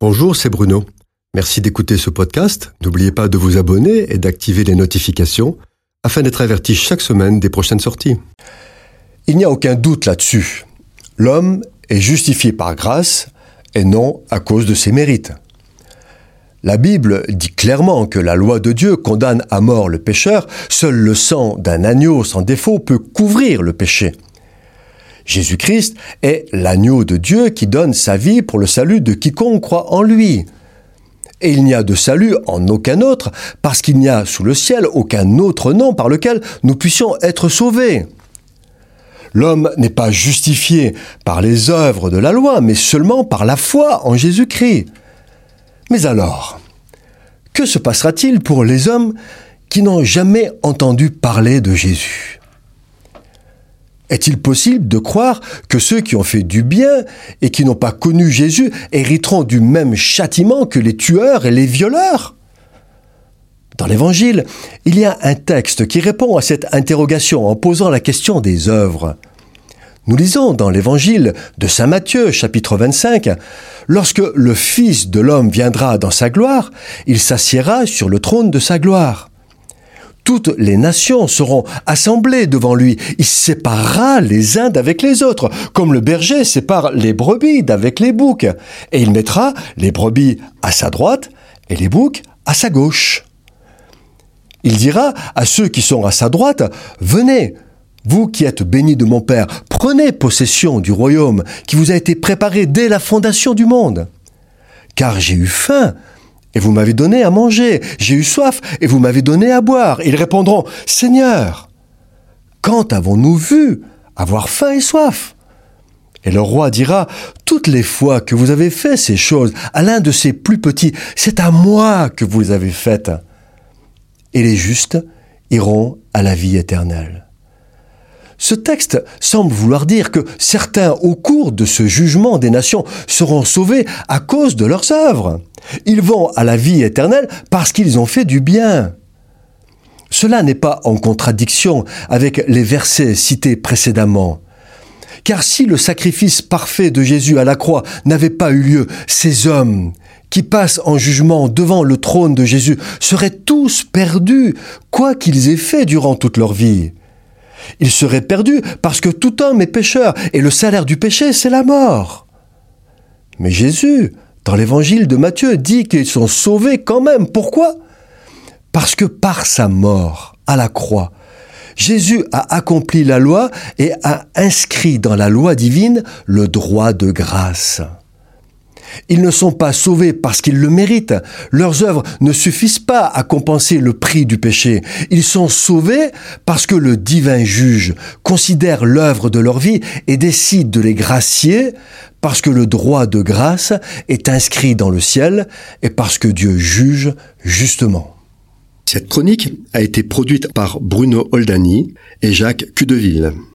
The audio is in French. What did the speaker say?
Bonjour, c'est Bruno. Merci d'écouter ce podcast. N'oubliez pas de vous abonner et d'activer les notifications afin d'être averti chaque semaine des prochaines sorties. Il n'y a aucun doute là-dessus. L'homme est justifié par grâce et non à cause de ses mérites. La Bible dit clairement que la loi de Dieu condamne à mort le pécheur, seul le sang d'un agneau sans défaut peut couvrir le péché. Jésus-Christ est l'agneau de Dieu qui donne sa vie pour le salut de quiconque croit en lui. Et il n'y a de salut en aucun autre, parce qu'il n'y a sous le ciel aucun autre nom par lequel nous puissions être sauvés. L'homme n'est pas justifié par les œuvres de la loi, mais seulement par la foi en Jésus-Christ. Mais alors, que se passera-t-il pour les hommes qui n'ont jamais entendu parler de Jésus? Est-il possible de croire que ceux qui ont fait du bien et qui n'ont pas connu Jésus hériteront du même châtiment que les tueurs et les violeurs? Dans l'Évangile, il y a un texte qui répond à cette interrogation en posant la question des œuvres. Nous lisons dans l'Évangile de Saint Matthieu, chapitre 25, Lorsque le Fils de l'homme viendra dans sa gloire, il s'assiera sur le trône de sa gloire toutes les nations seront assemblées devant lui. Il séparera les uns d'avec les autres, comme le berger sépare les brebis d'avec les boucs. Et il mettra les brebis à sa droite et les boucs à sa gauche. Il dira à ceux qui sont à sa droite, Venez, vous qui êtes bénis de mon Père, prenez possession du royaume qui vous a été préparé dès la fondation du monde. Car j'ai eu faim, et vous m'avez donné à manger. J'ai eu soif, et vous m'avez donné à boire. Ils répondront, Seigneur, quand avons-nous vu avoir faim et soif? Et le roi dira, toutes les fois que vous avez fait ces choses à l'un de ces plus petits, c'est à moi que vous les avez faites. Et les justes iront à la vie éternelle. Ce texte semble vouloir dire que certains, au cours de ce jugement des nations, seront sauvés à cause de leurs œuvres. Ils vont à la vie éternelle parce qu'ils ont fait du bien. Cela n'est pas en contradiction avec les versets cités précédemment. Car si le sacrifice parfait de Jésus à la croix n'avait pas eu lieu, ces hommes qui passent en jugement devant le trône de Jésus seraient tous perdus, quoi qu'ils aient fait durant toute leur vie. Ils seraient perdus parce que tout homme est pécheur et le salaire du péché, c'est la mort. Mais Jésus, dans l'évangile de Matthieu, dit qu'ils sont sauvés quand même. Pourquoi? Parce que par sa mort à la croix, Jésus a accompli la loi et a inscrit dans la loi divine le droit de grâce. Ils ne sont pas sauvés parce qu'ils le méritent. Leurs œuvres ne suffisent pas à compenser le prix du péché. Ils sont sauvés parce que le divin juge considère l'œuvre de leur vie et décide de les gracier parce que le droit de grâce est inscrit dans le ciel et parce que Dieu juge justement. Cette chronique a été produite par Bruno Oldani et Jacques Cudeville.